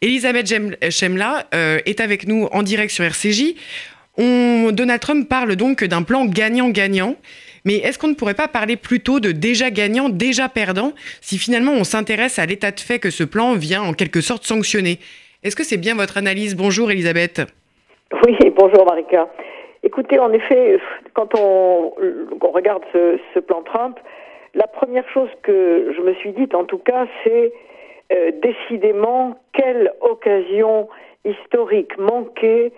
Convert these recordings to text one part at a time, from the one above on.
Elisabeth Chemla euh, est avec nous en direct sur RCJ. On, Donald Trump parle donc d'un plan gagnant-gagnant. Mais est-ce qu'on ne pourrait pas parler plutôt de déjà gagnant, déjà perdant, si finalement on s'intéresse à l'état de fait que ce plan vient en quelque sorte sanctionner? Est-ce que c'est bien votre analyse? Bonjour Elisabeth. Oui, bonjour Marika. Écoutez, en effet, quand on, regarde ce, plan Trump, la première chose que je me suis dite, en tout cas, c'est euh, décidément quelle occasion historique manquée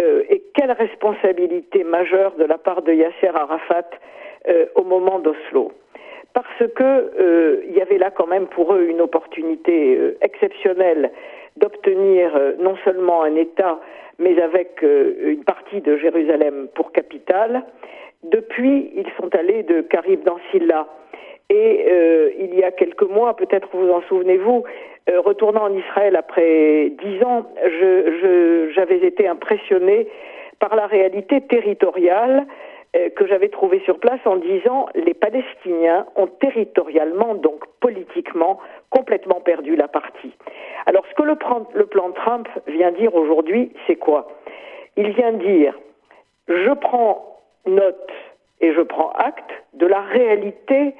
euh, et quelle responsabilité majeure de la part de Yasser Arafat euh, au moment d'Oslo. Parce que il y avait là quand même pour eux une opportunité exceptionnelle d'obtenir non seulement un État, mais avec une partie de Jérusalem pour capitale. Depuis, ils sont allés de Karib dans Silla et euh, il y a quelques mois, peut-être vous en souvenez-vous, euh, retournant en Israël après dix ans, j'avais été impressionné par la réalité territoriale euh, que j'avais trouvée sur place en disant les Palestiniens ont territorialement, donc politiquement, complètement perdu la partie. Alors ce que le plan Trump vient dire aujourd'hui, c'est quoi? Il vient dire je prends note et je prends acte de la réalité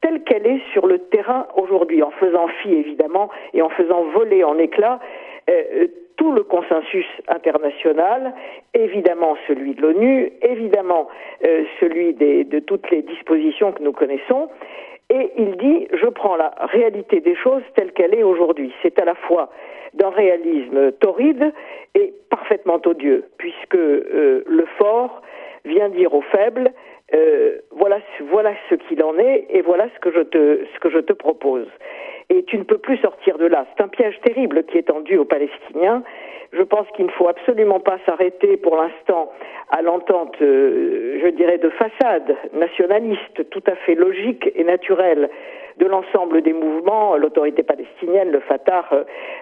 telle qu'elle est sur le terrain aujourd'hui, en faisant fi évidemment et en faisant voler en éclats euh, euh, tout le consensus international, évidemment celui de l'ONU, évidemment euh, celui de toutes les dispositions que nous connaissons, et il dit je prends la réalité des choses telle qu'elle est aujourd'hui. C'est à la fois d'un réalisme torride et parfaitement odieux, puisque le fort vient dire aux faibles euh, voilà, ce qu'il en est et voilà ce que je te, propose. Et tu ne peux plus sortir de là. C'est un piège terrible qui est tendu aux Palestiniens. Je pense qu'il ne faut absolument pas s'arrêter pour l'instant à l'entente, euh, je dirais, de façade nationaliste, tout à fait logique et naturelle de l'ensemble des mouvements, l'autorité palestinienne, le Fatah,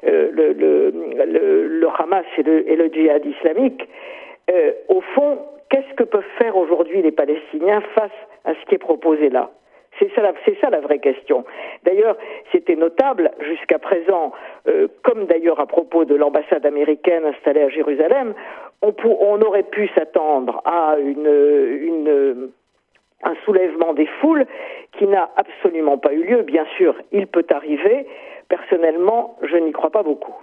euh, le, Hamas et le djihad islamique. Au fond, qu'est-ce que peuvent faire aujourd'hui les Palestiniens face à ce qui est proposé là? C'est ça, la vraie question. D'ailleurs, c'était notable jusqu'à présent, euh, comme d'ailleurs à propos de l'ambassade américaine installée à Jérusalem, on, on aurait pu s'attendre à un soulèvement des foules qui n'a absolument pas eu lieu. Bien sûr, il peut arriver. Personnellement, je n'y crois pas beaucoup.